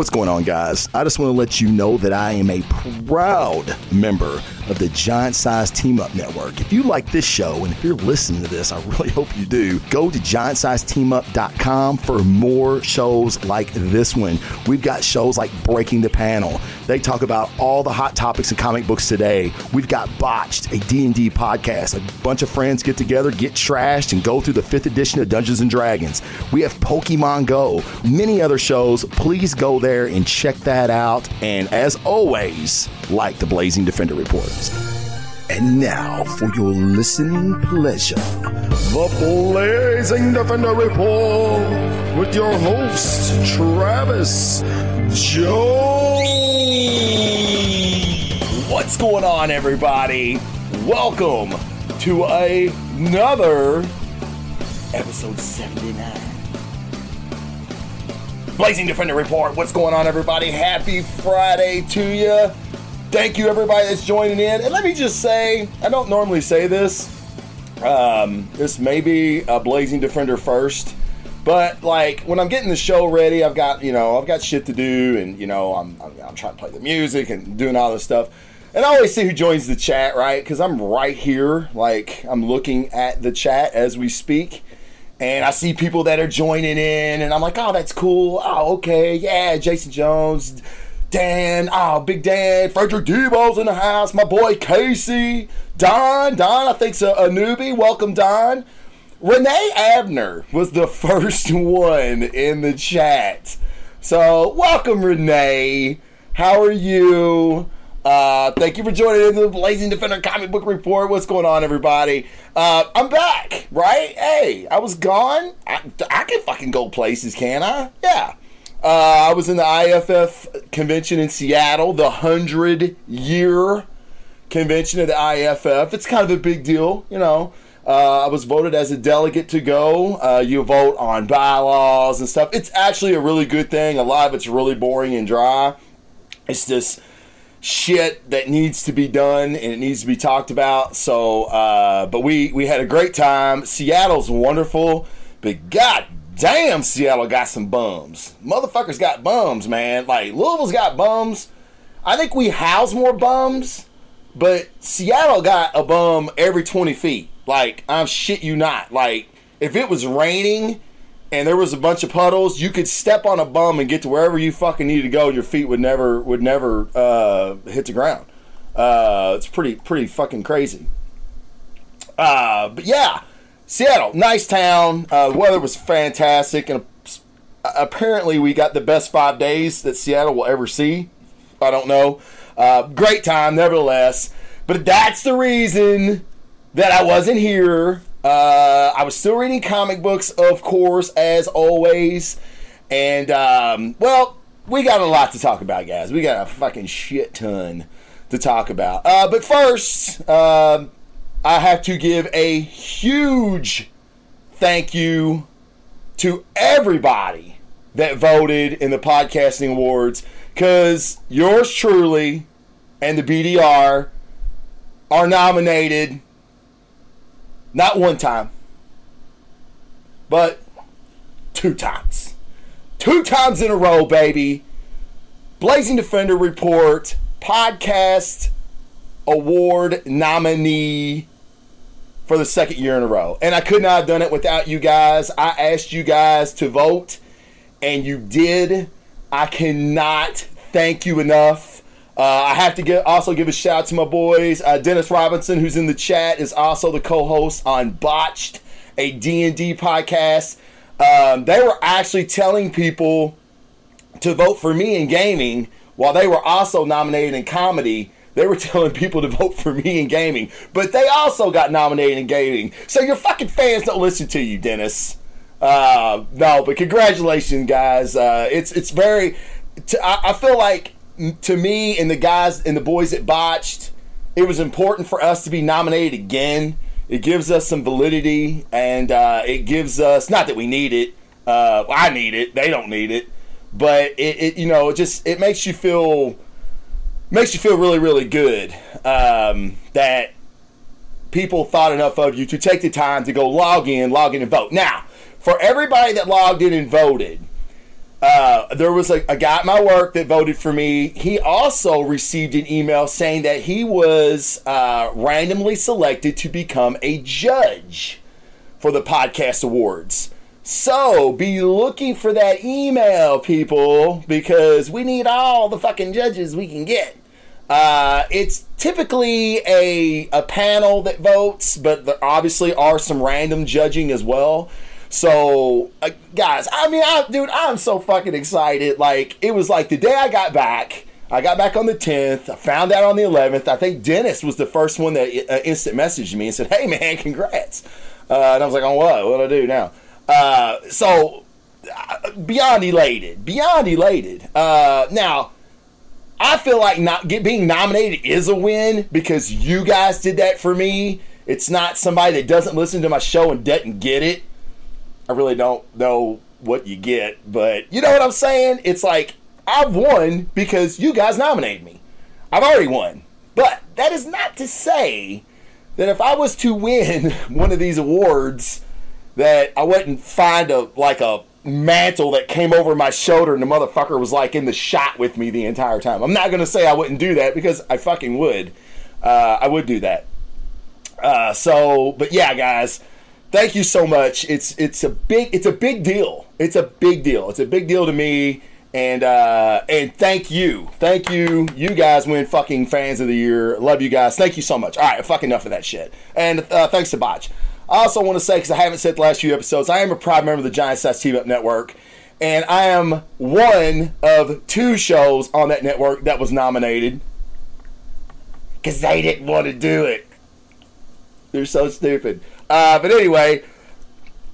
What's going on, guys? I just want to let you know that I am a proud member of the Giant Size Team Up Network. If you like this show and if you're listening to this, I really hope you do. Go to giantsizeteamup.com for more shows like this one. We've got shows like Breaking the Panel. They talk about all the hot topics in comic books today. We've got Botched, a D&D podcast. A bunch of friends get together, get trashed, and go through the fifth edition of Dungeons and Dragons. We have Pokemon Go, many other shows. Please go there and check that out. And as always, like the Blazing Defender Report. And now, for your listening pleasure, the Blazing Defender Report with your host, Travis Jones. What's going on, everybody? Welcome to another episode 79. Blazing Defender Report. What's going on, everybody? Happy Friday to you. Thank you, everybody that's joining in. And let me just say, I don't normally say this. Um, this may be a Blazing Defender first, but like when I'm getting the show ready, I've got you know I've got shit to do, and you know I'm I'm, I'm trying to play the music and doing all this stuff. And I always see who joins the chat, right? Because I'm right here, like I'm looking at the chat as we speak and I see people that are joining in, and I'm like, oh, that's cool. Oh, okay, yeah, Jason Jones, Dan, oh, Big Dan, Frederick Debo's in the house, my boy Casey, Don, Don, I think's a, a newbie. Welcome, Don. Renee Abner was the first one in the chat. So, welcome, Renee. How are you? Uh, thank you for joining in the Blazing Defender comic book report. What's going on, everybody? Uh, I'm back, right? Hey, I was gone. I, I can fucking go places, can I? Yeah. Uh, I was in the IFF convention in Seattle, the 100 year convention of the IFF. It's kind of a big deal, you know. Uh, I was voted as a delegate to go. Uh, you vote on bylaws and stuff. It's actually a really good thing. A lot of it's really boring and dry. It's just shit that needs to be done and it needs to be talked about. So, uh, but we we had a great time. Seattle's wonderful, but god damn, Seattle got some bums. Motherfuckers got bums, man. Like Louisville's got bums. I think we house more bums, but Seattle got a bum every twenty feet. Like I'm shit you not. Like if it was raining and there was a bunch of puddles, you could step on a bum and get to wherever you fucking needed to go, your feet would never would never uh, hit the ground. Uh, it's pretty pretty fucking crazy. Uh, but yeah, Seattle, nice town. Uh, the weather was fantastic, and apparently we got the best five days that Seattle will ever see. I don't know. Uh, great time, nevertheless. But that's the reason that I wasn't here uh, I was still reading comic books, of course, as always. And, um, well, we got a lot to talk about, guys. We got a fucking shit ton to talk about. Uh, but first, uh, I have to give a huge thank you to everybody that voted in the podcasting awards because yours truly and the BDR are nominated not one time, but two times. Two times in a row, baby. Blazing Defender Report podcast award nominee for the second year in a row. And I could not have done it without you guys. I asked you guys to vote, and you did. I cannot thank you enough. Uh, I have to get, also give a shout out to my boys. Uh, Dennis Robinson, who's in the chat, is also the co-host on Botched, a D&D podcast. Um, they were actually telling people to vote for me in gaming while they were also nominated in comedy. They were telling people to vote for me in gaming, but they also got nominated in gaming. So your fucking fans don't listen to you, Dennis. Uh, no, but congratulations, guys. Uh, it's it's very. T- I, I feel like to me and the guys and the boys that botched, it was important for us to be nominated again. It gives us some validity, and uh, it gives us not that we need it. Uh, I need it. They don't need it, but it, it, you know it just it makes you feel makes you feel really really good um, that people thought enough of you to take the time to go log in, log in and vote. Now, for everybody that logged in and voted, Uh, there was a, a guy at my work that voted for me. He also received an email saying that he was uh, randomly selected to become a judge for the podcast awards. So be looking for that email, people, because we need all the fucking judges we can get. Uh, it's typically a a panel that votes, but there obviously are some random judging as well. So, uh, guys, I mean, I, dude, I'm so fucking excited. Like, it was like the day I got back. I got back on the 10th. I found out on the 11th. I think Dennis was the first one that uh, instant messaged me and said, "Hey, man, congrats." Uh, and I was like, "On what? What do I do now?" Uh, so, uh, beyond elated, beyond elated. Now, I feel like not get, being nominated is a win because you guys did that for me. It's not somebody that doesn't listen to my show and doesn't get it. I really don't know what you get, but you know what I'm saying? It's like I've won because you guys nominated me. I've already won. But that is not to say that if I was to win one of these awards that I wouldn't find a like a mantle that came over my shoulder and the motherfucker was like in the shot with me the entire time. I'm not to say I wouldn't do that because I fucking would. Uh, I would do that. Uh, so, but yeah, guys, thank you so much. It's it's a big it's a big deal. It's a big deal. It's a big deal to me. And uh, and thank you, thank you. You guys win fucking fans of the year. Love you guys. Thank you so much. All right, fuck enough of that shit. And uh, thanks to Botch. I also want to say because I haven't said the last few episodes, I am a proud member of the Giant Size Team Up Network, and I am one of two shows on that network that was nominated because they didn't want to do it. They're so stupid. Uh, but anyway,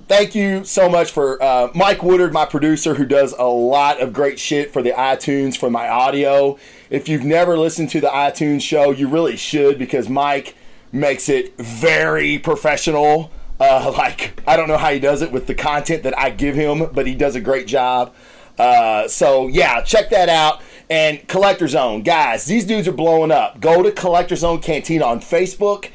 thank you so much for uh, Mike Woodard, my producer, who does a lot of great shit for the iTunes for my audio. If you've never listened to the iTunes show, you really should because Mike makes it very professional. Uh, like I don't know how he does it with the content that I give him, but he does a great job. Uh, so yeah, check that out. And Collector Zone, guys, these dudes are blowing up. Go to Collector Zone Cantina on Facebook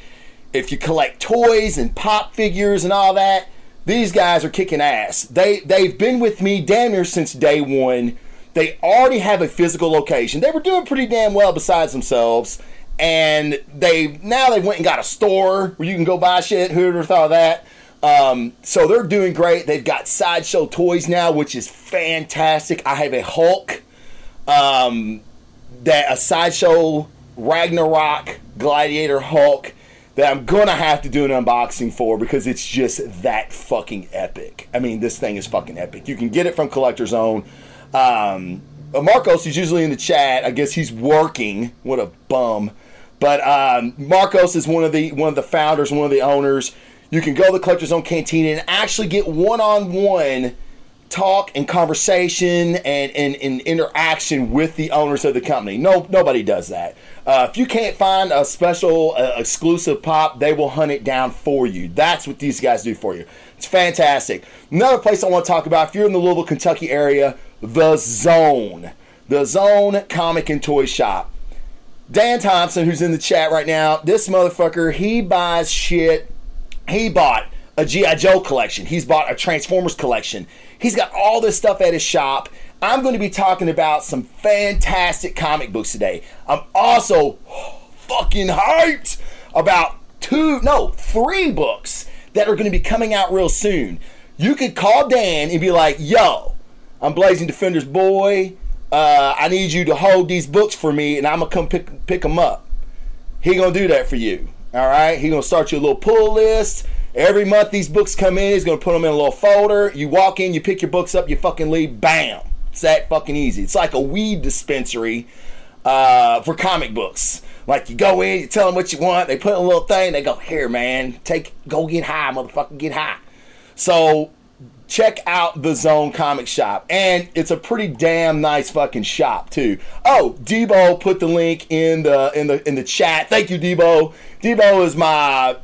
if you collect toys and pop figures and all that, these guys are kicking ass. They they've been with me damn near since day one. They already have a physical location. They were doing pretty damn well besides themselves. And they now they went and got a store where you can go buy shit. Who would have thought of that? Um, so they're doing great. They've got sideshow toys now, which is fantastic. I have a Hulk, um, that a sideshow Ragnarok Gladiator Hulk that I'm gonna have to do an unboxing for because it's just that fucking epic. I mean, this thing is fucking epic. You can get it from Collector Zone. Um, Marcos is usually in the chat. I guess he's working. What a bum. But um, Marcos is one of the one of the founders, one of the owners. You can go to the Collector Zone Cantina and actually get one on one talk and conversation and, and, and, interaction with the owners of the company. No, nobody does that. Uh, if you can't find a special uh, exclusive pop, they will hunt it down for you. That's what these guys do for you. It's fantastic. Another place I want to talk about, if you're in the Louisville, Kentucky area, The Zone. The Zone Comic and Toy Shop. Dan Thompson, who's in the chat right now, this motherfucker, he buys shit. He bought a G.I. Joe collection. He's bought a Transformers collection. He's got all this stuff at his shop. I'm going to be talking about some fantastic comic books today. I'm also fucking hyped about two, no, three books that are going to be coming out real soon. You could call Dan and be like, yo, I'm Blazing Defender's boy. Uh, I need you to hold these books for me and I'm to come pick, pick them up. He to do that for you. All right. He to start you a little pull list. Every month these books come in, he's gonna put them in a little folder. You walk in, you pick your books up, you fucking leave, bam. It's that fucking easy. It's like a weed dispensary uh, for comic books. Like you go in, you tell them what you want, they put a little thing, they go, here man, take go get high, motherfucker, get high. So check out the Zone Comic Shop. And it's a pretty damn nice fucking shop too. Oh, Debo put the link in the in the in the chat. Thank you, Debo. Debo is my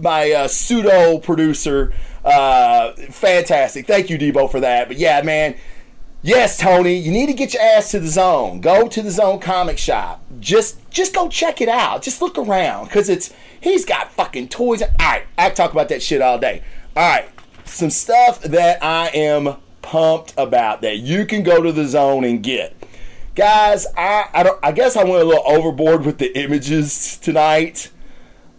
my uh, pseudo producer. Uh, fantastic. Thank you, Debo, for that. But yeah, man. Yes, Tony, you need to get your ass to the zone. Go to the zone comic shop. Just just go check it out. Just look around. Cause it's he's got fucking toys. Alright, I talk about that shit all day. Alright. Some stuff that I am pumped about that. You can go to the zone and get. Guys, I I, I guess I went a little overboard with the images tonight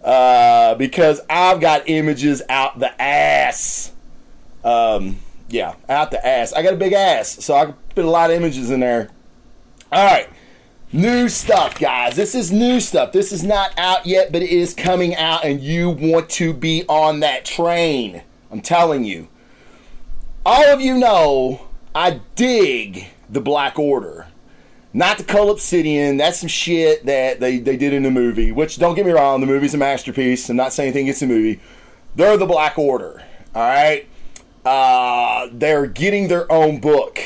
uh, because I've got images out the ass. Um, yeah, out the ass. I got a big ass, so I fit a lot of images in there. All right. New stuff, guys. This is new stuff. This is not out yet, but it is coming out, and you want to be on that train. I'm telling you. All of you know I dig the Black Order. Not the Cull Obsidian. That's some shit that they, they did in the movie, which, don't get me wrong, the movie's a masterpiece. I'm not saying anything against the movie. They're the Black Order, all right? Uh, they're getting their own book,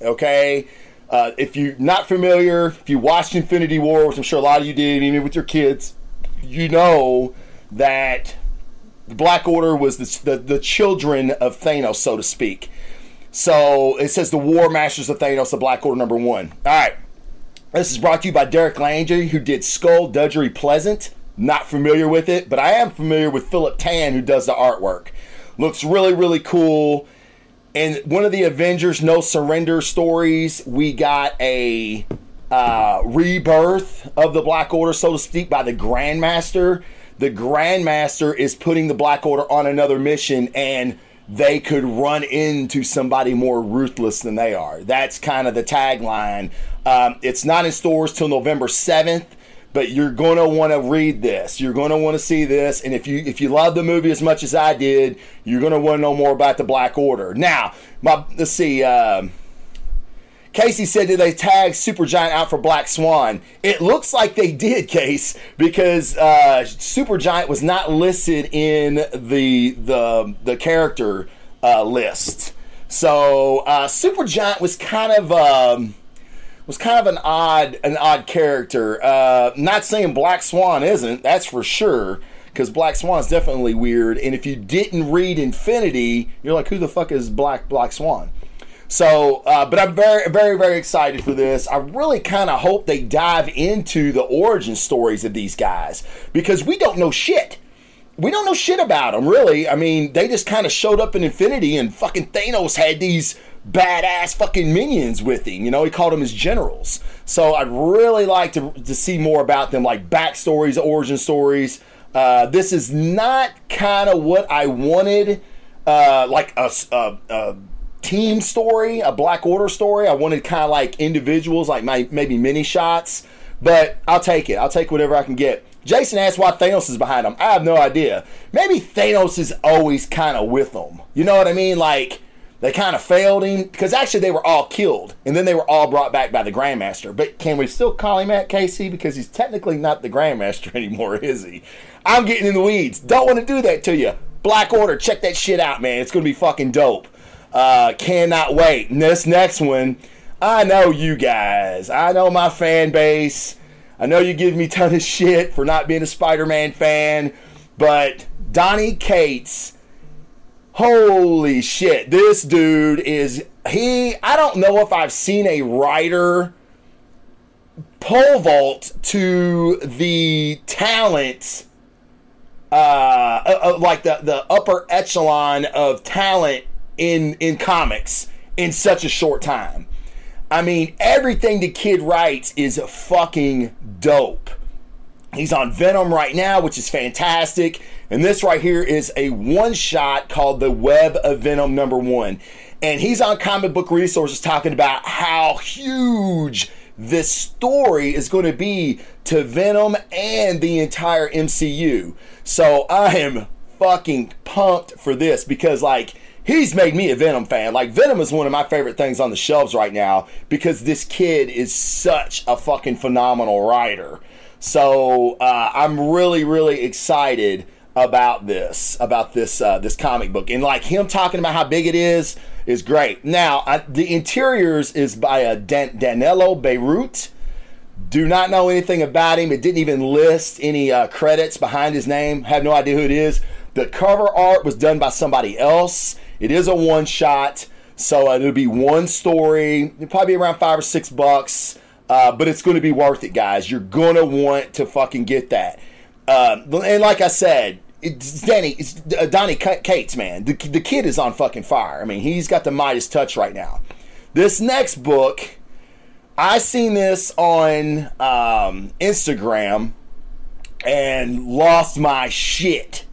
okay? Uh, if you're not familiar, if you watched Infinity War, which I'm sure a lot of you did, even with your kids, you know that the Black Order was the, the, the children of Thanos, so to speak. So it says the War Masters of Thanos, the Black Order number one. All right. This is brought to you by Derek Landy, who did Skulduggery Pleasant. Not familiar with it, but I am familiar with Philip Tan, who does the artwork. Looks really, really cool And one of the Avengers No Surrender stories, we got a uh, rebirth of the Black Order, so to speak, by the Grandmaster. The Grandmaster is putting the Black Order on another mission, and they could run into somebody more ruthless than they are. That's kind of the tagline. Um, it's not in stores till November 7th but you're going to want to read this. You're going to want to see this, and if you if you love the movie as much as I did, you're going to want to know more about the Black Order. Now, my, let's see. Um, Casey said, "Did they tag Supergiant out for Black Swan?" It looks like they did, Case, because uh, Supergiant was not listed in the the the character uh, list. So uh, Supergiant was kind of. Um, was kind of an odd an odd character. Uh, not saying Black Swan isn't, that's for sure, because Black Swan is definitely weird. And if you didn't read Infinity, you're like, who the fuck is Black Black Swan? So, uh, but I'm very, very, very excited for this. I really kind of hope they dive into the origin stories of these guys because we don't know shit. We don't know shit about them, really. I mean, they just kind of showed up in Infinity and fucking Thanos had these badass fucking minions with him. You know, he called them his generals. So I'd really like to, to see more about them, like backstories, origin stories. Uh, this is not kind of what I wanted, uh, like a, a, a, team story, a Black Order story. I wanted kind of like individuals, like my, maybe mini shots. But I'll take it. I'll take whatever I can get. Jason asked why Thanos is behind them. I have no idea. Maybe Thanos is always kind of with them. You know what I mean? Like they kind of failed him because actually they were all killed and then they were all brought back by the Grandmaster. But can we still call him at Casey because he's technically not the Grandmaster anymore, is he? I'm getting in the weeds. Don't want to do that to you. Black Order, check that shit out, man. It's gonna be fucking dope. Uh, cannot wait. This next one, I know you guys. I know my fan base. I know you give me ton of shit for not being a Spider-Man fan, but Donny Cates Holy shit, this dude is he I don't know if I've seen a writer pole vault to the talent uh, uh, uh, like the the upper echelon of talent in in comics in such a short time. I mean, everything the kid writes is fucking dope. He's on Venom right now, which is fantastic. And this right here is a one shot called The Web of Venom number one. And he's on Comic Book Resources talking about how huge this story is going to be to Venom and the entire MCU. So I am fucking pumped for this because, like, he's made me a Venom fan. Like, Venom is one of my favorite things on the shelves right now because this kid is such a fucking phenomenal writer. So uh, I'm really, really excited about this, about this, uh, this comic book, and like him talking about how big it is is great. Now, I, the interiors is by a uh, Dan- Danilo Beyruth. Do not know anything about him. It didn't even list any uh, credits behind his name. Have no idea who it is. The cover art was done by somebody else. It is a one shot, so uh, it'll be one story. It'll probably be around five or six bucks. Uh, but it's going to be worth it, guys. You're going to want to fucking get that. Uh, and like I said, it's Danny, it's uh, Donny Cates, man. The, the kid is on fucking fire. I mean, he's got the Midas touch right now. This next book, I seen this on um, Instagram and lost my shit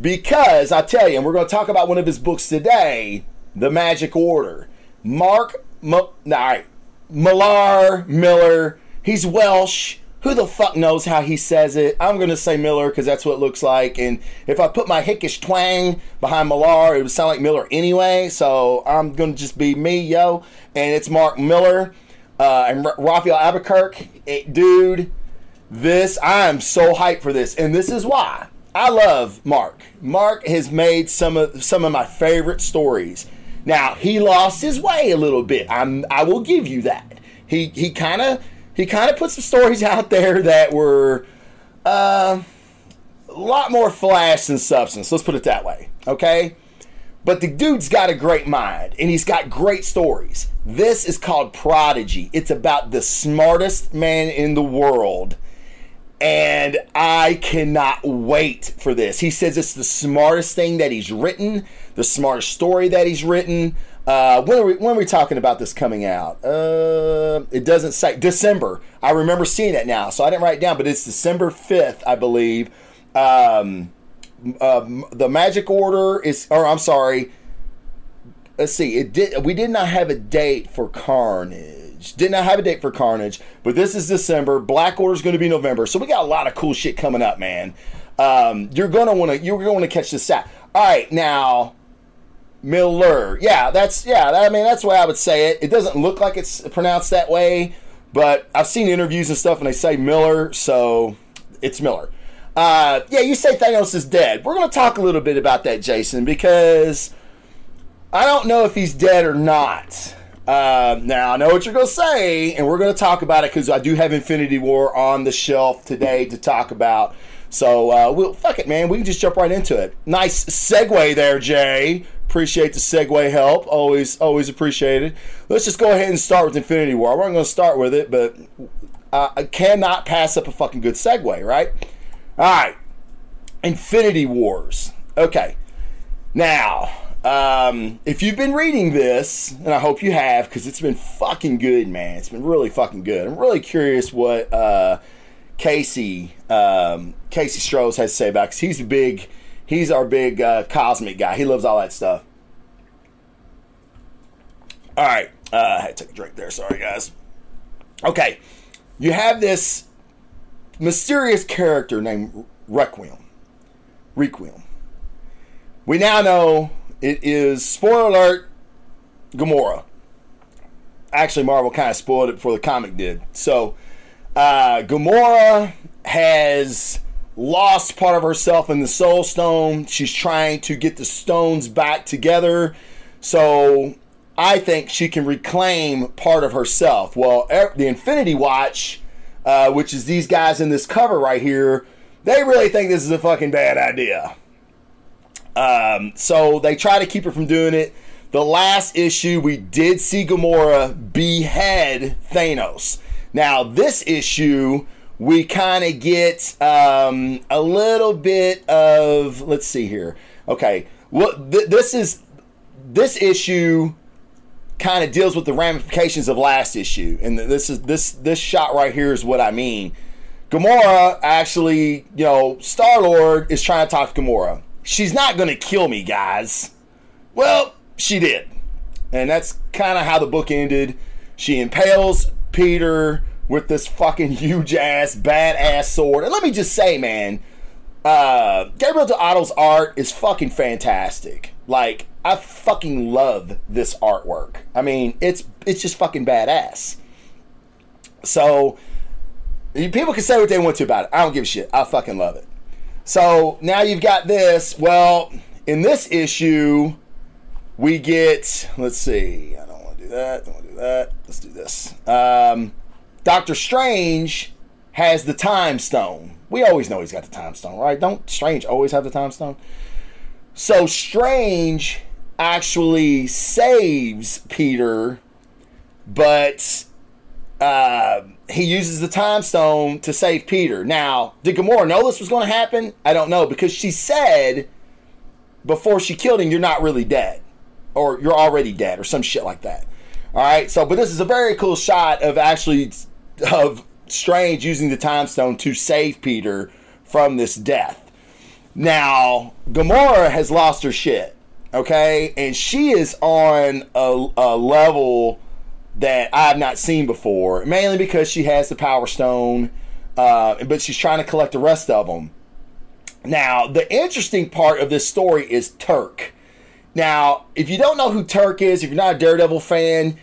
because I tell you, and we're going to talk about one of his books today, The Magic Order. Mark, M- all right, Millar Miller. He's Welsh who the fuck knows how he says it? I'm gonna say Miller because that's what it looks like. And if I put my hickish twang behind Millar, it would sound like Miller anyway. So I'm gonna just be me, yo. And it's Mark Miller uh, and R- Rafael Albuquerque, it, dude. This I am so hyped for this, and this is why I love Mark. Mark has made some of some of my favorite stories. Now he lost his way a little bit. I'm I will give you that. He he kind of he kind of put some stories out there that were uh, a lot more flash than substance. Let's put it that way. Okay? But the dude's got a great mind and he's got great stories. This is called Prodigy. It's about the smartest man in the world. And I cannot wait for this. He says it's the smartest thing that he's written, the smartest story that he's written. Uh, when are we when are we talking about this coming out? Uh, it doesn't say December. I remember seeing it now, so I didn't write it down, but it's December fifth, I believe. Um, uh, the Magic Order is, or I'm sorry. Let's see. It did. We did not have a date for Carnage. Did not have a date for Carnage, but this is December. Black Order is going to be November, so we got a lot of cool shit coming up, man. Um, you're gonna want to you're gonna catch this out. All right, now Miller. Yeah, that's yeah. I mean, that's the way I would say it. It doesn't look like it's pronounced that way, but I've seen interviews and stuff, and they say Miller, so it's Miller. Uh, yeah, you say Thanos is dead. We're going to talk a little bit about that, Jason, because I don't know if he's dead or not. Uh, now I know what you're going to say, and we're going to talk about it because I do have Infinity War on the shelf today to talk about. So uh, we'll fuck it, man. We can just jump right into it. Nice segue there, Jay. Appreciate the segue help. Always, always appreciated. Let's just go ahead and start with Infinity War. I wasn't going to start with it, but I cannot pass up a fucking good segue, right? All right. Infinity Wars. Okay. Now, um, if you've been reading this, and I hope you have, because it's been fucking good, man. It's been really fucking good. I'm really curious what uh, Casey um, Casey Strohs has to say about because he's a big He's our big uh, cosmic guy. He loves all that stuff. All right. Uh, I had to take a drink there. Sorry, guys. Okay. You have this mysterious character named Requiem. Requiem. We now know it is, spoiler alert, Gamora. Actually, Marvel kind of spoiled it before the comic did. So, uh, Gamora has lost part of herself in the soul stone. She's trying to get the stones back together. So I think she can reclaim part of herself. Well, the Infinity Watch, uh, which is these guys in this cover right here, they really think this is a fucking bad idea. Um, so they try to keep her from doing it. The last issue, we did see Gamora behead Thanos. Now, this issue, we kind of get um, a little bit of let's see here. Okay, well, th- this is this issue kind of deals with the ramifications of last issue, and this is this this shot right here is what I mean. Gamora actually, you know, Star Lord is trying to talk to Gamora. She's not going to kill me, guys. Well, she did, and that's kind of how the book ended. She impales Peter with this fucking huge ass, badass sword. And let me just say, man, uh, Gabriel Dell'Otto's art is fucking fantastic. Like, I fucking love this artwork. I mean, it's it's just fucking badass. So people can say what they want to about it. I don't give a shit. I fucking love it. So now you've got this. Well, in this issue, we get. Let's see. I don't want to do that. Don't want to do that. Let's do this. Um, Doctor Strange has the time stone. We always know he's got the time stone, right? Don't Strange always have the time stone? So Strange actually saves Peter, but uh, he uses the time stone to save Peter. Now, did Gamora know this was going to happen? I don't know because she said before she killed him, "You're not really dead, or you're already dead, or some shit like that." All right. So, but this is a very cool shot of actually of Strange using the time stone to save Peter from this death. Now, Gamora has lost her shit. Okay, and she is on a, a level that I have not seen before, mainly because she has the Power Stone, uh, but she's trying to collect the rest of them. Now, the interesting part of this story is Turk. Now, if you don't know who Turk is, if you're not a Daredevil fan,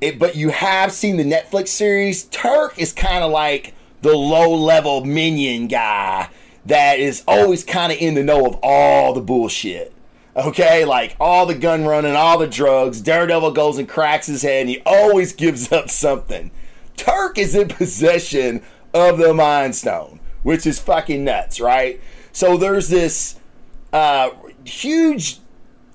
it, but you have seen the Netflix series, Turk is kind of like the low level minion guy that is always kind of in the know of all the bullshit. Okay, like all the gun running, all the drugs. Daredevil goes and cracks his head, and he always gives up something. Turk is in possession of the Mind Stone, which is fucking nuts, right? So there's this uh, huge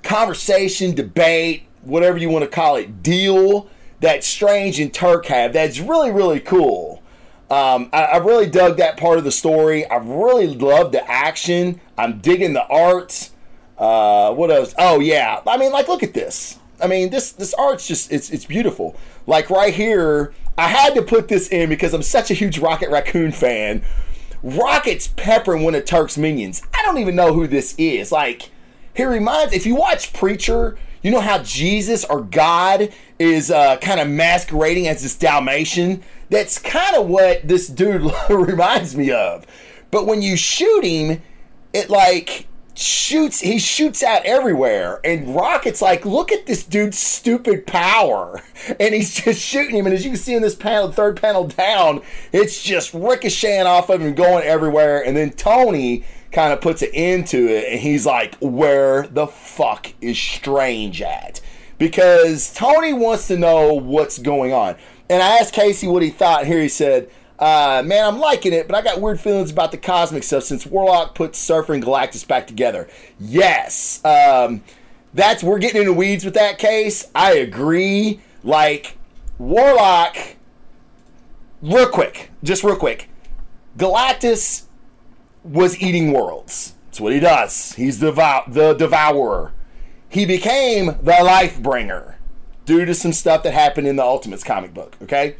conversation, debate, whatever you want to call it, deal that Strange and Turk have that's really, really cool. Um, I, I, really dug that part of the story. I really loved the action. I'm digging the art. Uh, what else? Oh yeah. I mean, like, look at this. I mean, this this art's just it's it's beautiful. Like right here, I had to put this in because I'm such a huge Rocket Raccoon fan. Rocket's peppering one of Turk's minions. I don't even know who this is. Like, he reminds. If you watch Preacher, you know how Jesus or God is uh, kind of masquerading as this Dalmatian. That's kind of what this dude reminds me of. But when you shoot him, it like shoots he shoots out everywhere and rocket's like look at this dude's stupid power. And he's just shooting him and as you can see in this panel third panel down it's just ricocheting off of him going everywhere and then tony kind of puts an end to it and he's like where the fuck is strange at? Because tony wants to know what's going on. And i asked casey what he thought here he said uh, man, I'm liking it, but I got weird feelings about the cosmic stuff since Warlock put Surfer and Galactus back together. Yes, um, that's we're getting into weeds with that case. I agree. Like Warlock, real quick, just real quick. Galactus was eating worlds. That's what he does. He's the the devourer. He became the life bringer due to some stuff that happened in the Ultimates comic book. Okay,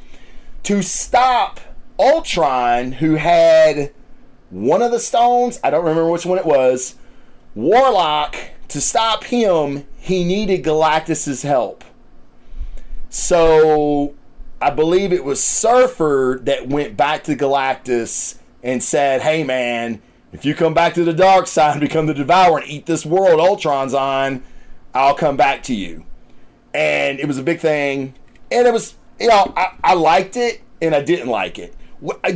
to stop Ultron, who had one of the stones, I don't remember which one it was, Warlock, to stop him, he needed Galactus's help. So I believe it was Surfer that went back to Galactus and said, Hey man, if you come back to the dark side and become the devourer and eat this world Ultron's on, I'll come back to you. And it was a big thing. And it was, you know, I, I liked it and I didn't like it.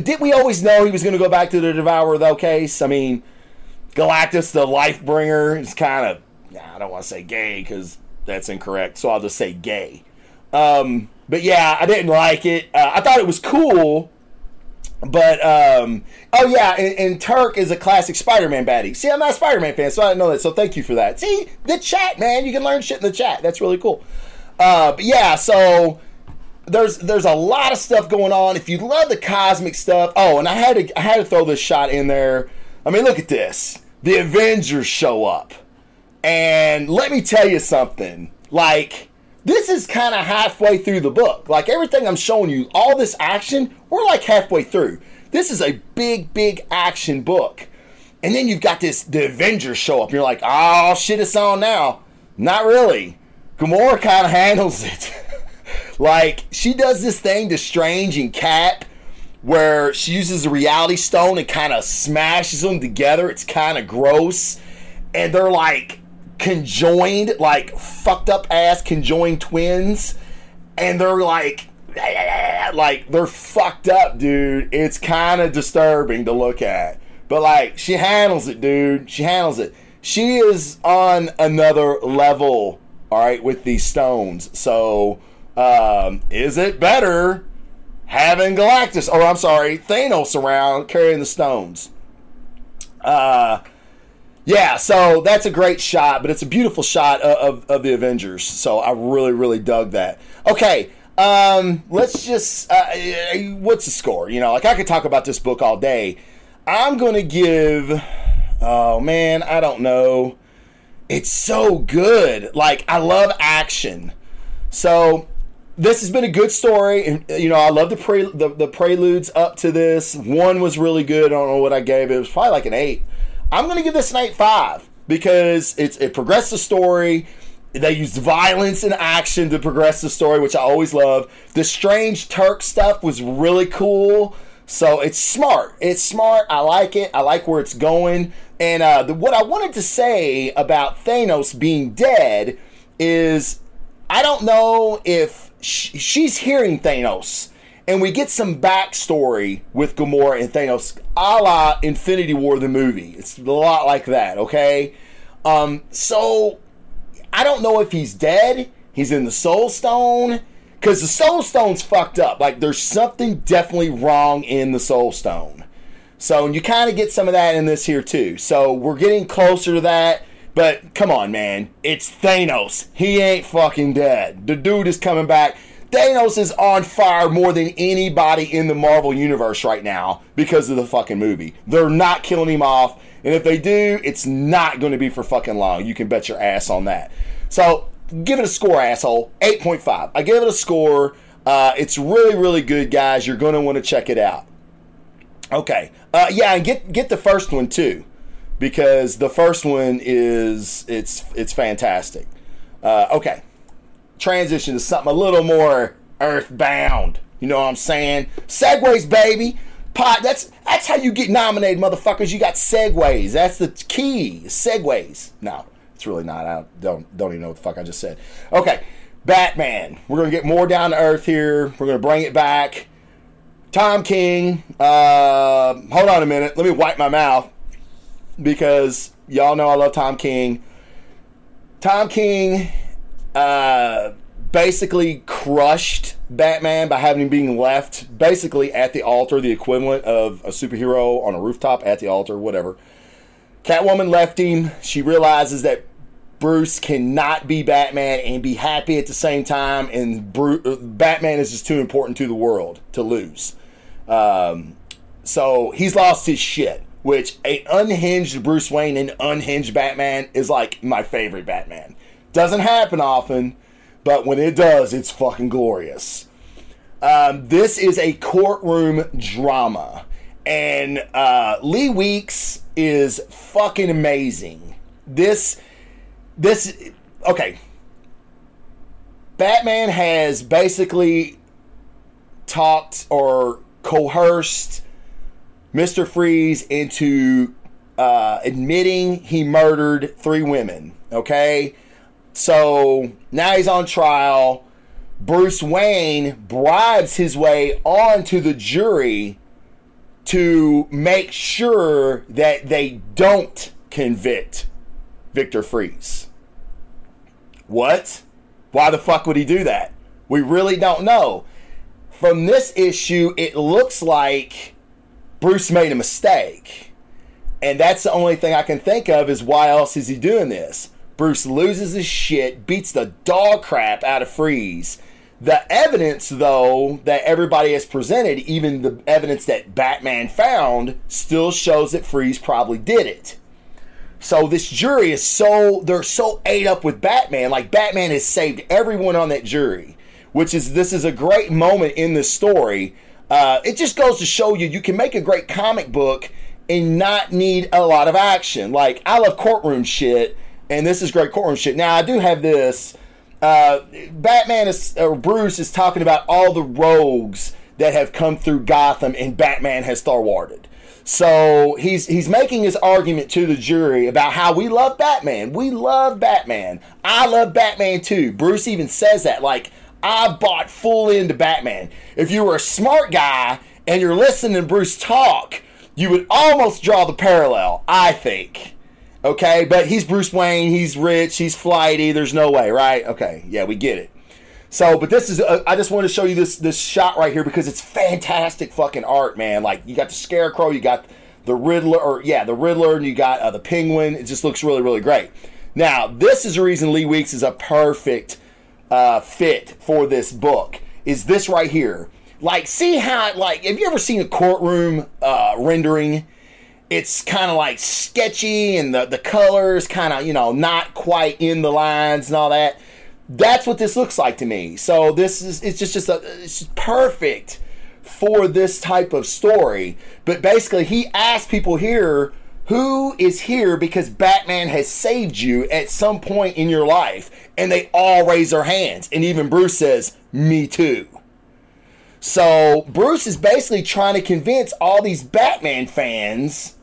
Did we always know he was going to go back to the Devourer, though, Case? I mean, Galactus, the life bringer, is kind of, I don't want to say gay because that's incorrect, so I'll just say gay. Um, but yeah, I didn't like it. Uh, I thought it was cool, but um, oh yeah, and, and, Turk is a classic Spider-Man baddie. See, I'm not a Spider-Man fan, so I didn't know that. So thank you for that. See, the chat, man, you can learn shit in the chat. That's really cool. Uh, but yeah, so there's there's a lot of stuff going on. If you love the cosmic stuff, oh, and I had to I had to throw this shot in there. I mean, look at this. The Avengers show up, and let me tell you something. Like this is kind of halfway through the book. Like everything I'm showing you, all this action, we're like halfway through. This is a big, big action book. And then you've got this the Avengers show up. And you're like, oh shit, it's on now. Not really. Gamora kind of handles it. Like she does this thing to Strange and Cap where she uses a reality stone and kind of smashes them together. It's kind of gross. And they're like conjoined, like fucked up ass conjoined twins. And they're like, like they're fucked up, dude. It's kind of disturbing to look at. But like, she handles it, dude. She handles it. She is on another level, all right, with these stones. So um, is it better having Galactus, or I'm sorry, Thanos around carrying the stones? Uh, yeah, so that's a great shot, but it's a beautiful shot of, of, of the Avengers. So I really, really dug that. Okay, Um, let's just uh, what's the score? You know, like I could talk about this book all day. I'm gonna give. Oh man, I don't know. It's so good. Like I love action. So this has been a good story, and you know I love the pre the, the preludes up to this. One was really good. I don't know what I gave it. It was probably like an eight. I'm gonna give this an eight five because it's it progressed the story. They used violence and action to progress the story, which I always love. The strange Turk stuff was really cool. So it's smart. It's smart. I like it. I like where it's going. And uh, the, what I wanted to say about Thanos being dead is I don't know if sh- she's hearing Thanos. And we get some backstory with Gamora and Thanos, a la Infinity War, the movie. It's a lot like that, okay? Um, so I don't know if he's dead. He's in the Soul Stone because the Soul Stone's fucked up. Like there's something definitely wrong in the Soul Stone. So you kind of get some of that in this here too. So we're getting closer to that. But come on, man, it's Thanos. He ain't fucking dead. The dude is coming back. Thanos is on fire more than anybody in the Marvel universe right now because of the fucking movie. They're not killing him off. And if they do, it's not going to be for fucking long. You can bet your ass on that. So give it a score, asshole. 8.5. I gave it a score. Uh, it's really, really good, guys. You're going to want to check it out. Okay. Uh, yeah, and get get the first one too, because the first one is it's it's fantastic. Uh, okay. Transition to something a little more earthbound. You know what I'm saying? Segues, baby pot. That's that's how you get nominated, motherfuckers. You got segues. That's the key. Segues. No, it's really not. I don't don't even know what the fuck I just said. Okay, Batman. We're gonna get more down to earth here. We're gonna bring it back. Tom King. Uh, hold on a minute. Let me wipe my mouth because y'all know I love Tom King. Tom King. Uh, basically crushed Batman by having him being left basically at the altar, the equivalent of a superhero on a rooftop at the altar, whatever. Catwoman left him. She realizes that Bruce cannot be Batman and be happy at the same time, and Batman is just too important to the world to lose. Um, so he's lost his shit. Which a unhinged Bruce Wayne and unhinged Batman is like my favorite Batman. Doesn't happen often but when it does, it's fucking glorious. Um, this is a courtroom drama, and uh, Lee Weeks is fucking amazing. This, this, okay. Batman has basically talked or coerced Mr. Freeze into uh, admitting he murdered three women. Okay so now he's on trial. Bruce Wayne bribes his way onto the jury to make sure that they don't convict Victor Fries. What? Why the fuck would he do that? We really don't know. From this issue, it looks like Bruce made a mistake. And that's the only thing I can think of is why else is he doing this? Bruce loses his shit, beats the dog crap out of Freeze. The evidence, though, that everybody has presented, even the evidence that Batman found, still shows that Freeze probably did it. So this jury is so they're so ate up with Batman, like Batman has saved everyone on that jury, which is this is a great moment in the story. Uh, it just goes to show you you can make a great comic book and not need a lot of action. Like I love courtroom shit and this is great courtroom shit. Now I do have this. Uh, Batman is or Bruce is talking about all the rogues that have come through Gotham, and Batman has thwarted. So he's he's making his argument to the jury about how we love Batman. We love Batman. I love Batman too. Bruce even says that. Like I bought full into Batman. If you were a smart guy and you're listening to Bruce talk, you would almost draw the parallel. I think. Okay, but he's Bruce Wayne. He's rich. He's flighty. There's no way, right? Okay, yeah, we get it. So, but this is uh, I just want to show you this this shot right here because it's fantastic fucking art, man. Like you got the Scarecrow, you got the Riddler, or yeah, the Riddler, and you got uh, the Penguin. It just looks really really great. Now, this is the reason Lee Weeks is a perfect uh, fit for this book is this right here. Like, see how, like, have you ever seen a courtroom uh, rendering? It's kind of like sketchy and the, the colors kind of, you know, not quite in the lines and all that. That's what this looks like to me. So this is, it's just, just a, it's just perfect for this type of story. But basically, he asked people here who is here because Batman has saved you at some point in your life? And they all raise their hands. And even Bruce says, Me too. So Bruce is basically trying to convince all these Batman fans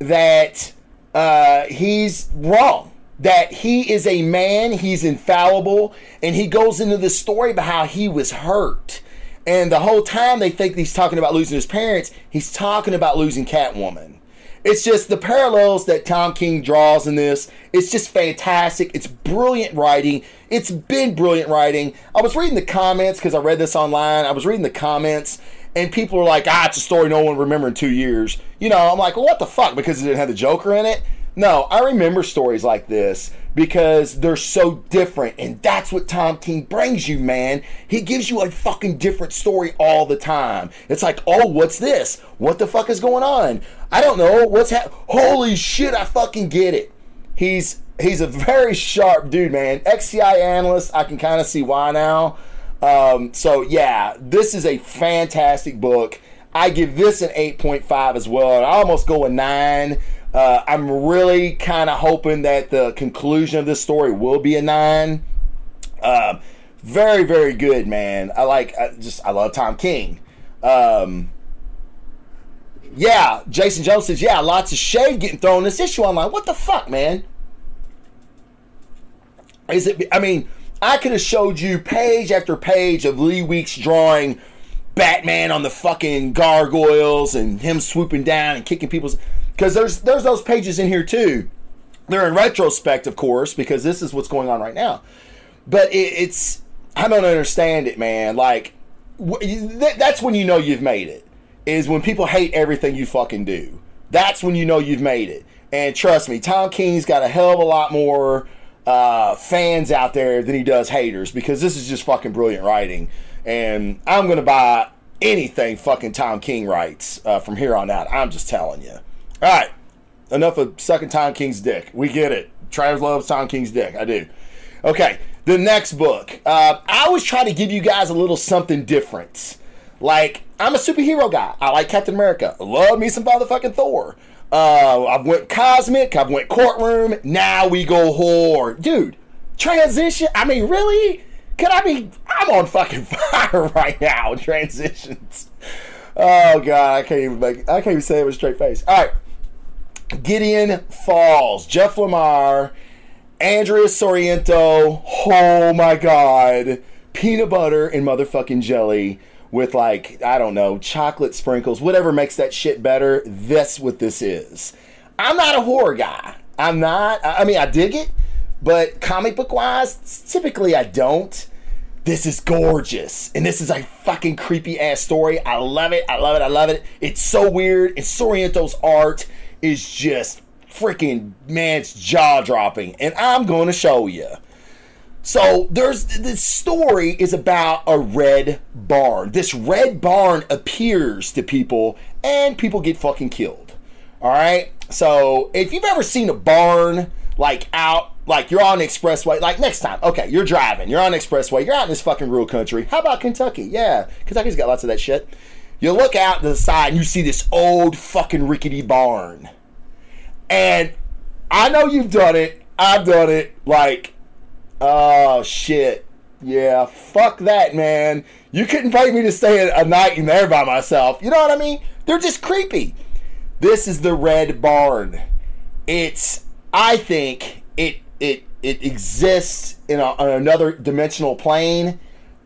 that uh, he's wrong. That he is a man, he's infallible, and he goes into the story about how he was hurt. And the whole time they think he's talking about losing his parents, he's talking about losing Catwoman. It's just the parallels that Tom King draws in this. It's just fantastic. It's brilliant writing. It's been brilliant writing. I was reading the comments because I read this online. I was reading the comments, and people were like, ah, it's a story no one will remember in two years. You know, I'm like, well, what the fuck? Because it didn't have the Joker in it? No, I remember stories like this because they're so different. And that's what Tom King brings you, man. He gives you a fucking different story all the time. It's like, oh, what's this? What the fuck is going on? I don't know. What's happening? Holy shit, I fucking get it. He's he's a very sharp dude, man. ex-CIA analyst. I can kind of see why now. Um, so yeah, this is a fantastic book. I give this an 8.5 as well. I almost go a 9 uh, I'm really kind of hoping that the conclusion of this story will be a nine. Uh, very, very good, man. I like, I just, I love Tom King. Um, yeah, Jason Jones says, yeah, lots of shade getting thrown this issue. I'm like, what the fuck, man? Is it, I mean, I could have showed you page after page of Lee Weeks drawing Batman on the fucking gargoyles and him swooping down and kicking people's because there's there's those pages in here too. They're in retrospect, of course, because this is what's going on right now. But it, it's I don't understand it, man. Like th- that's when you know you've made it. Is when people hate everything you fucking do. That's when you know you've made it. And trust me, Tom King's got a hell of a lot more uh, fans out there than he does haters because this is just fucking brilliant writing. And I'm gonna buy anything fucking Tom King writes uh, from here on out. I'm just telling you. All right, enough of sucking Tom King's dick. We get it. Travis loves Tom King's dick. I do. Okay, the next book. Uh, I always try to give you guys a little something different. Like, I'm a superhero guy. I like Captain America. Love me some motherfucking Thor. Uh, I've went cosmic. I've went courtroom. Now we go horror, dude. Transition. I mean, really? Could I be? I'm on fucking fire right now. Transitions. Oh god, I can't even make. I can't even say it with a straight face. All right. Gideon Falls, Jeff Lemire, Andrea Sorrento. Oh my god. Peanut butter and motherfucking jelly with like, I don't know, chocolate sprinkles, whatever makes that shit better. That's what this is. I'm not a horror guy. I'm not. I mean, I dig it, but comic book wise, typically I don't. This is gorgeous. And this is a fucking creepy ass story. I love it. I love it. I love it. It's so weird. And Sorrento's art is just freaking man, it's jaw dropping, and I'm going to show you. So there's the story is about a red barn. This red barn appears to people, and people get fucking killed. All right. So if you've ever seen a barn like out, like you're on expressway, like next time, okay, you're driving, you're on expressway, you're out in this fucking rural country. How about Kentucky? Yeah, Kentucky's got lots of that shit. You look out to the side and you see this old fucking rickety barn and I know you've done it. I've done it. Like, oh shit. Yeah, fuck that, man. You couldn't pay me to stay a night in there by myself. You know what I mean? They're just creepy. This is the Red Barn. It's, I think, it it it exists in a, another dimensional plane,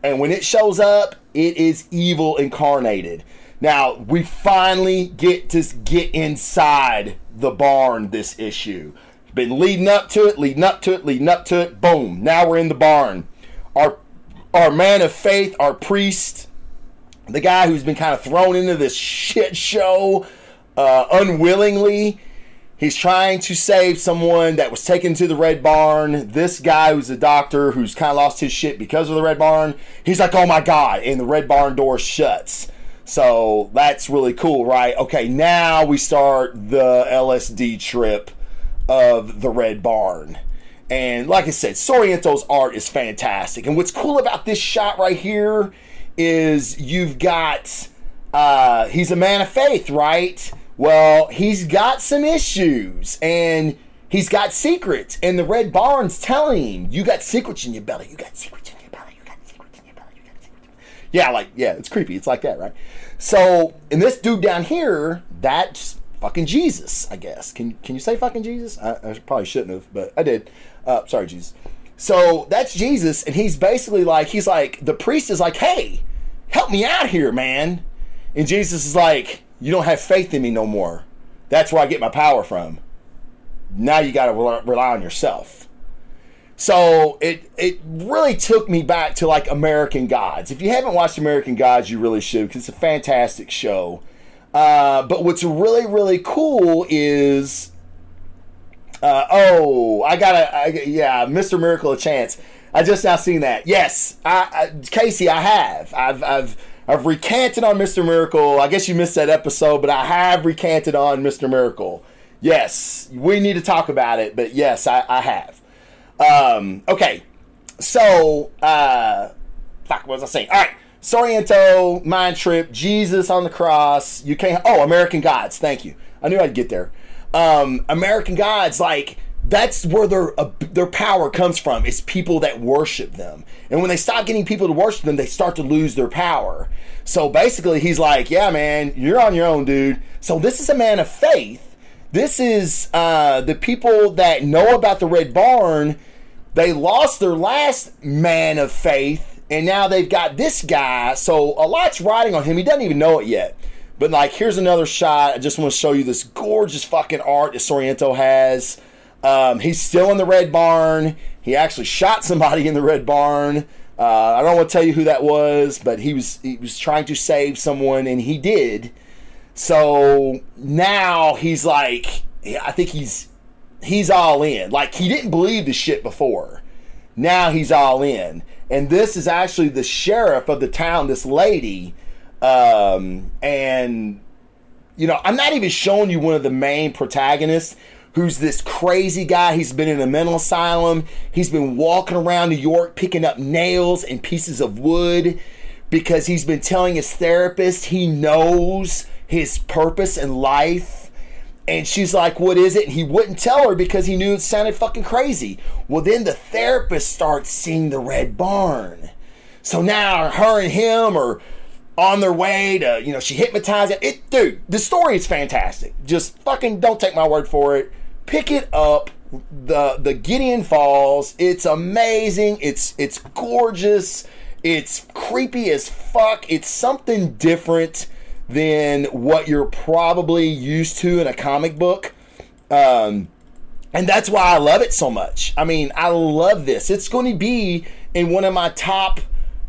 and when it shows up, it is evil incarnated. Now we finally get to get inside the barn this issue. Been leading up to it, leading up to it, leading up to it. Boom! Now we're in the barn. Our our man of faith, our priest, the guy who's been kind of thrown into this shit show uh, unwillingly. He's trying to save someone that was taken to the Red Barn. This guy who's a doctor who's kind of lost his shit because of the Red Barn. He's like, oh my God. And the Red Barn door shuts. So that's really cool, right? Okay, now we start the LSD trip of the Red Barn. And like I said, Sorrento's art is fantastic. And what's cool about this shot right here is you've got, uh, he's a man of faith, right? Well, he's got some issues and he's got secrets. And the Red Barn's telling him, You got secrets in your belly. You got secrets in your belly. You got secrets in your belly. You got secrets. Yeah, like, yeah, it's creepy. It's like that, right? So, and this dude down here, that's fucking Jesus, I guess. Can can you say fucking Jesus? I, I probably shouldn't have, but I did. Uh, sorry, Jesus. So that's Jesus, and he's basically like, he's like, the priest is like, hey, help me out here, man. And Jesus is like, you don't have faith in me no more. That's where I get my power from. Now you got to rely on yourself. So it it really took me back to like American Gods. If you haven't watched American Gods, you really should because it's a fantastic show. Uh, but what's really really cool is, uh, oh, I gotta, I, yeah, Mr. Miracle a chance. I just now seen that. Yes, I, I, Casey, I have. I've I've I've recanted on Mr. Miracle. I guess you missed that episode, but I have recanted on Mr. Miracle. Yes, we need to talk about it, but yes, I, I have. Um, okay, so uh, fuck, what was I saying? All right, Sorrento, Mind Trip, Jesus on the cross. You can't. Oh, American Gods. Thank you. I knew I'd get there. Um, American Gods, like that's where their uh, their power comes from. It's people that worship them, and when they stop getting people to worship them, they start to lose their power. So basically, he's like, "Yeah, man, you're on your own, dude." So this is a man of faith. This is uh, the people that know about the Red Barn. They lost their last man of faith, and now they've got this guy. So a lot's riding on him. He doesn't even know it yet. But like, here's another shot. I just want to show you this gorgeous fucking art that Sorrento has. Um, he's still in the Red Barn. He actually shot somebody in the Red Barn. Uh, I don't want to tell you who that was, but he was he was trying to save someone, and he did. So now he's like, I think he's he's all in. Like he didn't believe the shit before. Now he's all in, and this is actually the sheriff of the town. This lady, um, and you know, I'm not even showing you one of the main protagonists who's this crazy guy. He's been in a mental asylum. He's been walking around New York picking up nails and pieces of wood because he's been telling his therapist he knows his purpose in life. And she's like, What is it? And he wouldn't tell her because he knew it sounded fucking crazy. Well, then the therapist starts seeing the Red Barn. So now her and him are on their way to, you know, she hypnotized it. it. Dude, the story is fantastic. Just fucking don't take my word for it pick it up the the Gideon Falls. It's amazing. It's it's gorgeous. It's creepy as fuck. It's something different than what you're probably used to in a comic book. Um, and that's why I love it so much. I mean, I love this. It's going to be in one of my top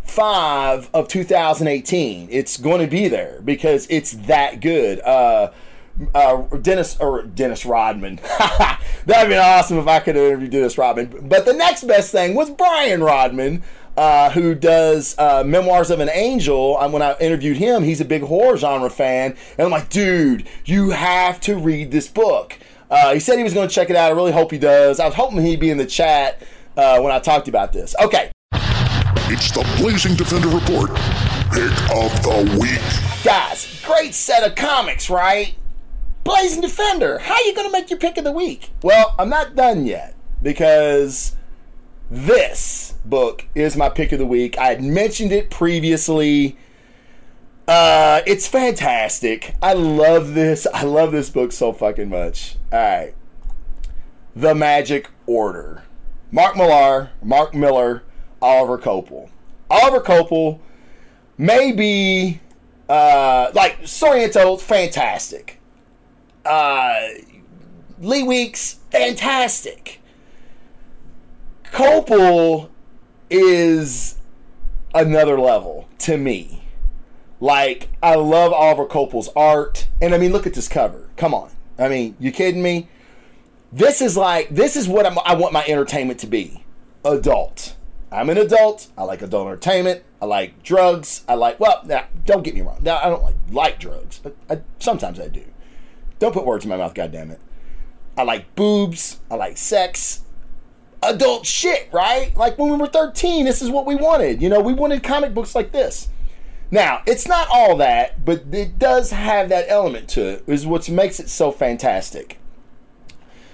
five of 2018. It's going to be there because it's that good. Uh, uh, Dennis or Dennis Rodman. That'd be awesome if I could interview Dennis Rodman. But the next best thing was Brian Rodman, uh, who does uh, Memoirs of an Angel. And when I interviewed him, he's a big horror genre fan, and I'm like, dude, you have to read this book. Uh, he said he was going to check it out. I really hope he does. I was hoping he'd be in the chat uh, when I talked about this. Okay. It's the Blazing Defender Report. Pick of the week. Guys, great set of comics, right? Blazing Defender. How are you going to make your pick of the week? Well, I'm not done yet because this book is my pick of the week. I had mentioned it previously. Uh, it's fantastic. I love this. I love this book so fucking much. All right. The Magic Order. Mark Millar, Mark Millar, Oliver Coipel. Oliver Coipel may be uh, like Sorrento, fantastic. Uh, Lee Weeks, fantastic. Coipel is another level to me. Like, I love Oliver Coipel's art. And I mean, look at this cover. Come on. I mean, you kidding me? This is like this is what I'm, I want my entertainment to be. Adult. I'm an adult. I like adult entertainment. I like drugs. I like well, now, don't get me wrong. Now, I don't like like drugs. but I, sometimes I do. Don't put words in my mouth, goddamn it. I like boobs. I like sex. Adult shit, right? Like when we were 13, this is what we wanted. You know, we wanted comic books like this. Now, it's not all that, but it does have that element to it, is what makes it so fantastic.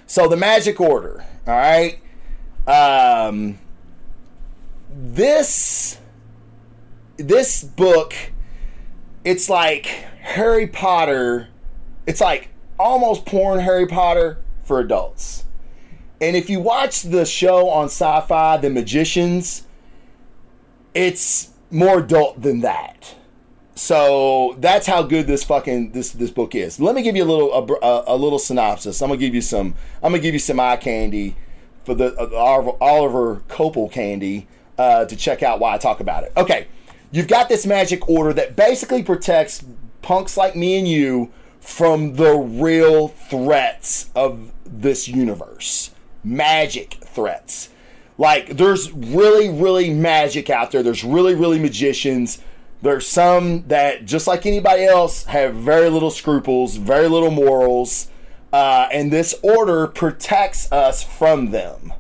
So the Magic Order, all right. Um, this this book, it's like Harry Potter. It's like almost porn Harry Potter for adults. And if you watch the show on Sci-Fi, The Magicians, it's more adult than that. So that's how good this fucking this this book is. Let me give you a little a, a little synopsis. I'm gonna give you some. I'm gonna give you some eye candy for the uh, Oliver Coipel candy uh, to check out why I talk about it. Okay, you've got this magic order that basically protects punks like me and you from the real threats of this universe. Magic threats. Like, there's really, really magic out there. There's really, really magicians. There's some that, just like anybody else, have very little scruples, very little morals. Uh, and this order protects us from them.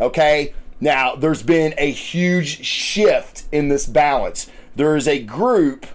Okay? Now, there's been a huge shift in this balance. There is a group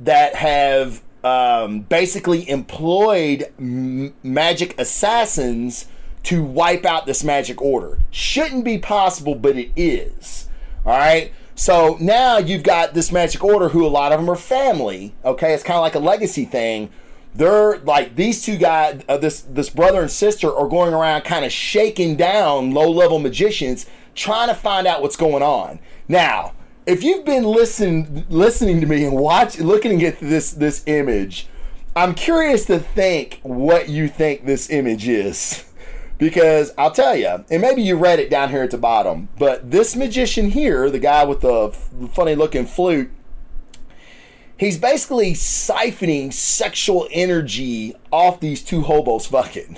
that have um, basically employed m- magic assassins to wipe out this magic order. Shouldn't be possible, but it is. All right. So now you've got this magic order who a lot of them are family. Okay. It's kind of like a legacy thing. They're like these two guys, uh, this this brother and sister are going around kind of shaking down low level magicians, trying to find out what's going on. Now, if you've been listening listening to me and watch looking at this this image, I'm curious to think what you think this image is. Because I'll tell you, and maybe you read it down here at the bottom, but this magician here, the guy with the funny looking flute, he's basically siphoning sexual energy off these two hobos fucking.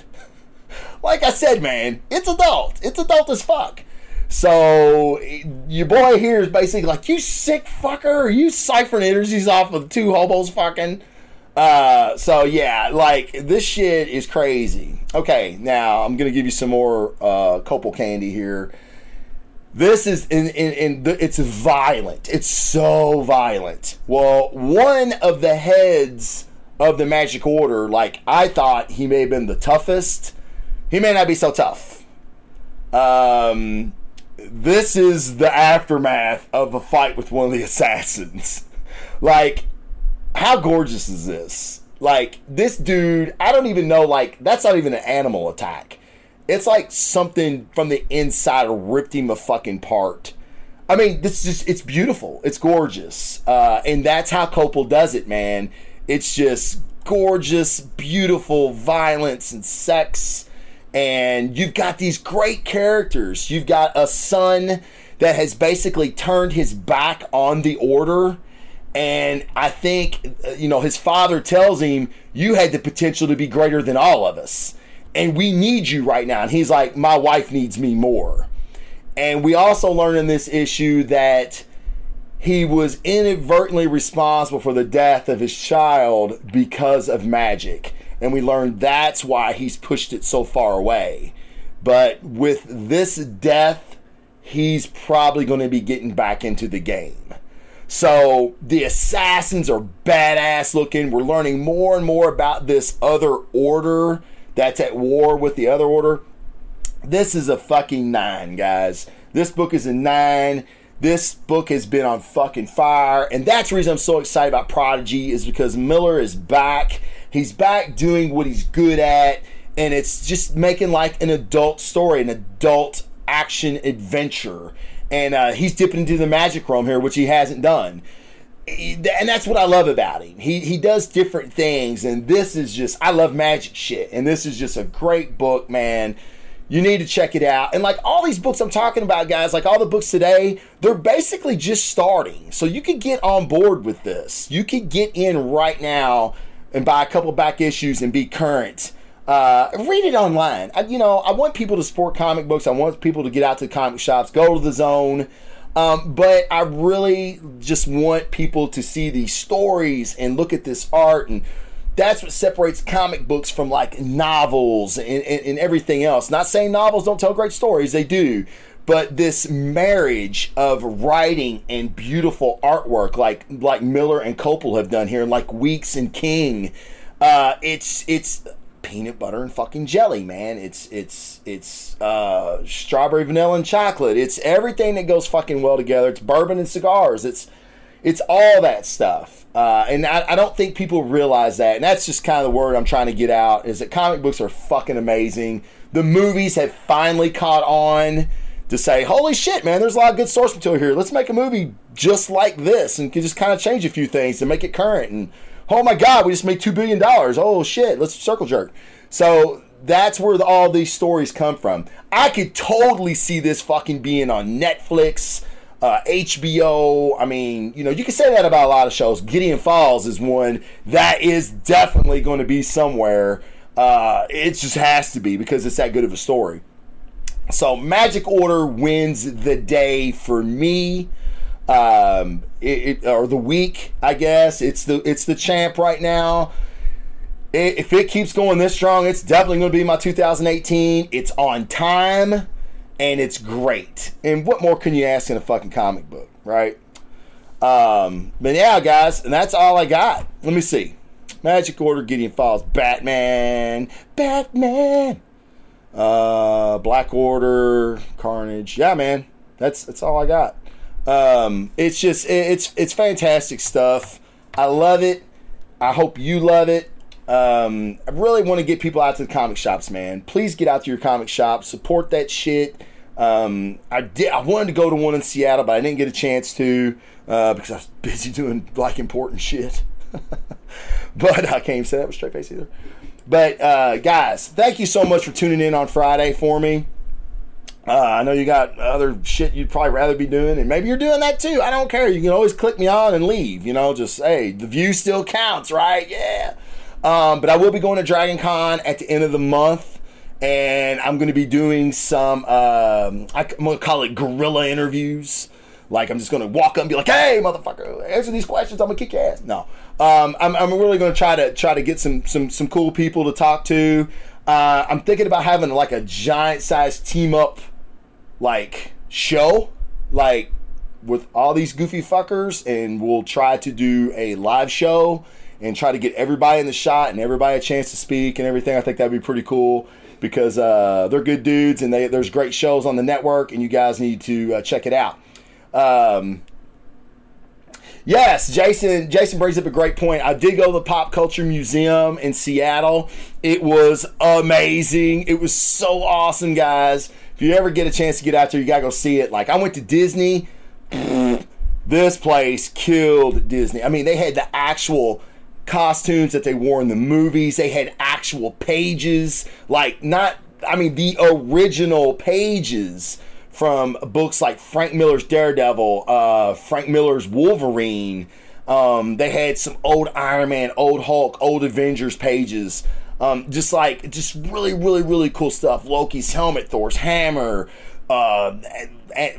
like I said, man, it's adult. It's adult as fuck. So your boy here is basically like, you sick fucker, you siphoning energies off of two hobos fucking? Uh, so yeah, like this shit is crazy. Okay, now I'm gonna give you some more uh, Coipel candy here. This is in, in, in the, it's violent. It's so violent. Well, one of the heads of the Magic Order, like I thought he may have been the toughest. He may not be so tough. Um, this is the aftermath of a fight with one of the assassins. Like how gorgeous is this? Like this dude, I don't even know. Like that's not even an animal attack. It's like something from the inside ripped him a fucking part. I mean, this is just, it's beautiful. It's gorgeous. Uh, and that's how Coipel does it, man. It's just gorgeous, beautiful violence and sex. And you've got these great characters. You've got a son that has basically turned his back on the order and I think, uh, you know, his father tells him, You had the potential to be greater than all of us. And we need you right now. And he's like, My wife needs me more. And we also learn in this issue that he was inadvertently responsible for the death of his child because of magic. And we learn that's why he's pushed it so far away. But with this death, he's probably going to be getting back into the game. So the assassins are badass looking. We're learning more and more about this other order that's at war with the other order. This is a fucking nine, guys. This book is a nine. This book has been on fucking fire. And that's the reason I'm so excited about Prodigy, is because Millar is back. He's back doing what he's good at. And it's just making like an adult story, an adult action adventure and uh, he's dipping into the magic realm here, which he hasn't done. And that's what I love about him. He he does different things, and this is just I love magic shit, and this is just a great book, man. You need to check it out. And like all these books I'm talking about, guys, like all the books today, they're basically just starting. So you could get on board with this. You could get in right now and buy a couple back issues and be current Uh, read it online. I, you know, I want people to support comic books. I want people to get out to the comic shops, go to the zone. Um, but I really just want people to see these stories and look at this art and that's what separates comic books from like novels and, and, and, everything else. Not saying novels don't tell great stories, they do. But this marriage of writing and beautiful artwork, like like Millar and Coipel have done here, and like Weeks and King, uh, it's it's peanut butter and fucking jelly, man. It's it's it's uh, strawberry, vanilla, and chocolate. It's everything that goes fucking well together. It's bourbon and cigars. It's it's all that stuff. Uh, and I, I, don't think people realize that. And that's just kind of the word I'm trying to get out is that comic books are fucking amazing. The movies have finally caught on to say, holy shit, man, there's a lot of good source material here. Let's make a movie just like this and just kind of change a few things to make it current. And oh my God, we just made $2 billion. Oh shit, let's circle jerk. So that's where the, all these stories come from. I could totally see this fucking being on Netflix uh, HBO. I mean, you know, you can say that about a lot of shows. Gideon Falls is one that is definitely going to be somewhere. Uh, it just has to be because it's that good of a story. So Magic Order wins the day for me. Um, it, it, or the week, I guess. It's the it's the champ right now. It, if it keeps going this strong, it's definitely going to be my 2018. It's on time and it's great. And what more can you ask in a fucking comic book, right? Um, but yeah, guys, and that's all I got. Let me see. Magic Order, Gideon Falls, Batman, Batman, uh, Black Order, Carnage. Yeah, man, that's that's all I got. Um, it's just it's it's fantastic stuff. I love it. I hope you love it. Um, I really want to get people out to the comic shops, man. Please get out to your comic shop, support that shit. Um, I did. I wanted to go to one in Seattle, but I didn't get a chance to uh, because I was busy doing like important shit. but I can't even say that with straight face either. But uh, guys, thank you so much for tuning in on Friday for me. Uh, I know you got other shit you'd probably rather be doing, and maybe you're doing that too. I don't care. You can always click me on and leave. You know, just hey, the view still counts, right? Yeah. Um, but I will be going to Dragon Con at the end of the month and I'm going to be doing some. Um, I'm going to call it guerrilla interviews. Like I'm just to walk up and be like, "Hey, motherfucker, answer these questions. I'm gonna kick your ass." No, um, I'm, I'm really to try to try to get some some some cool people to talk to. Uh, I'm thinking about having like a giant size team up like show, like with all these goofy fuckers, and we'll try to do a live show and try to get everybody in the shot and everybody a chance to speak and everything. I think that'd be pretty cool because uh, they're good dudes and they, there's great shows on the network, and you guys need to uh, check it out. Um, yes, Jason. Jason brings up a great point. I did go to the Pop Culture Museum in Seattle. It was amazing. It was so awesome, guys. If you ever get a chance to get out there, you gotta go see it. Like I went to Disney. This place killed Disney. I mean, they had the actual costumes that they wore in the movies. They had actual pages, like not, I mean, the original pages from books like Frank Miller's Daredevil, uh, Frank Miller's Wolverine. Um, they had some old Iron Man, old Hulk, old Avengers pages. Um, just like, just really, really, really cool stuff. Loki's helmet, Thor's hammer, uh,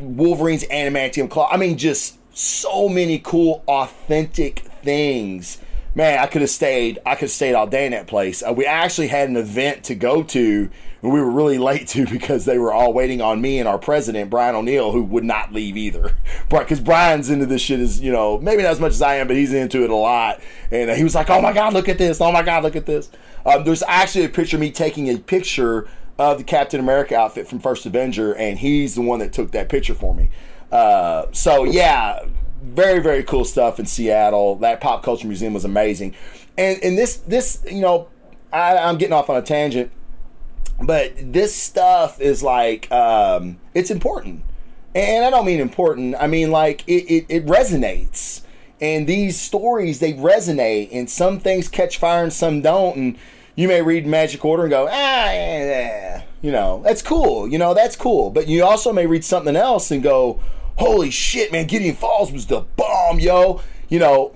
Wolverine's adamantium claw. I mean, just so many cool, authentic things man, I could have stayed. I could have stayed all day in that place. Uh, we actually had an event to go to, we were really late to because they were all waiting on me and our president Brian O'Neill, who would not leave either. Because Brian's into this shit is you know, maybe not as much as I am, but he's into it a lot. And uh, he was like, "Oh my god, look at this! Oh my god, look at this!" Um, there's actually a picture of me taking a picture of the Captain America outfit from First Avenger, and he's the one that took that picture for me. Uh, so yeah, very very cool stuff in Seattle. That pop culture museum was amazing, and and this this you know I, I'm getting off on a tangent, but this stuff is like um, it's important, and I don't mean important. I mean like it, it, it resonates, and these stories they resonate, and some things catch fire and some don't, and you may read Magic Order and go ah yeah, you know that's cool, you know that's cool, but you also may read something else and go holy shit, man, Gideon Falls was the bomb, yo. You know,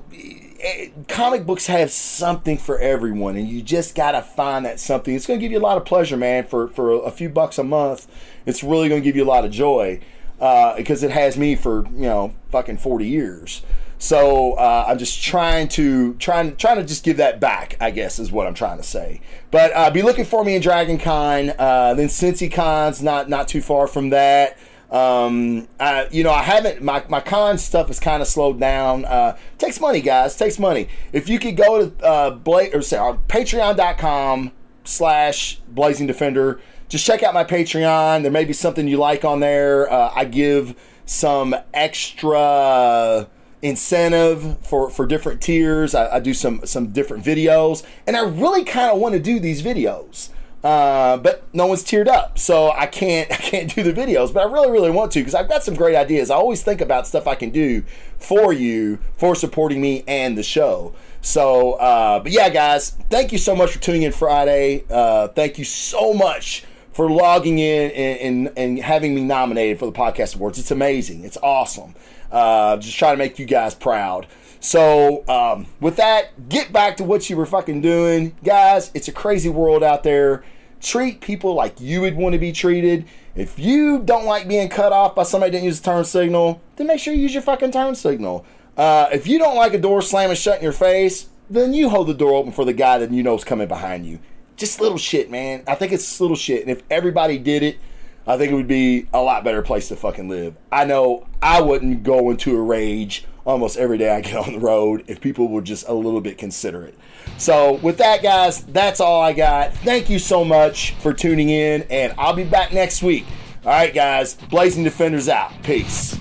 it, comic books have something for everyone, and you just gotta find that something. It's gonna give you a lot of pleasure, man. For for a few bucks a month, it's really gonna give you a lot of joy uh, because it has me for you know fucking forty years. So uh, I'm just trying to trying trying to just give that back. I guess is what I'm trying to say. But uh, be looking for me in Dragon Con. Uh, then Cincy Con's not not too far from that. Um, I, you know, I haven't my my con stuff has kind of slowed down. Uh, takes money, guys. Takes money. If you could go to uh, Bla- or say uh, Patreon.com slash Blazing Defender, just check out my Patreon. There may be something you like on there. Uh, I give some extra incentive for for different tiers. I, I do some some different videos, and I really kind of want to do these videos. Uh, but no one's tiered up, so I can't I can't do the videos. But I really really want to because I've got some great ideas. I always think about stuff I can do for you for supporting me and the show. So, uh, but yeah, guys, thank you so much for tuning in Friday. Uh, thank you so much for logging in and, and, and having me nominated for the podcast awards. It's amazing. It's awesome. Uh, just trying to make you guys proud. So, um, with that, get back to what you were fucking doing. Guys, it's a crazy world out there. Treat people like you would want to be treated. If you don't like being cut off by somebody that didn't use a turn signal, then make sure you use your fucking turn signal. Uh, if you don't like a door slamming shut in your face, then you hold the door open for the guy that you know is coming behind you. Just little shit, man. I think it's little shit. And if everybody did it, I think it would be a lot better place to fucking live. I know I wouldn't go into a rage almost every day I get on the road if people were just a little bit considerate. So, with that, guys, that's all I got. Thank you so much for tuning in, and I'll be back next week. All right, guys, Blazing Defenders out. Peace.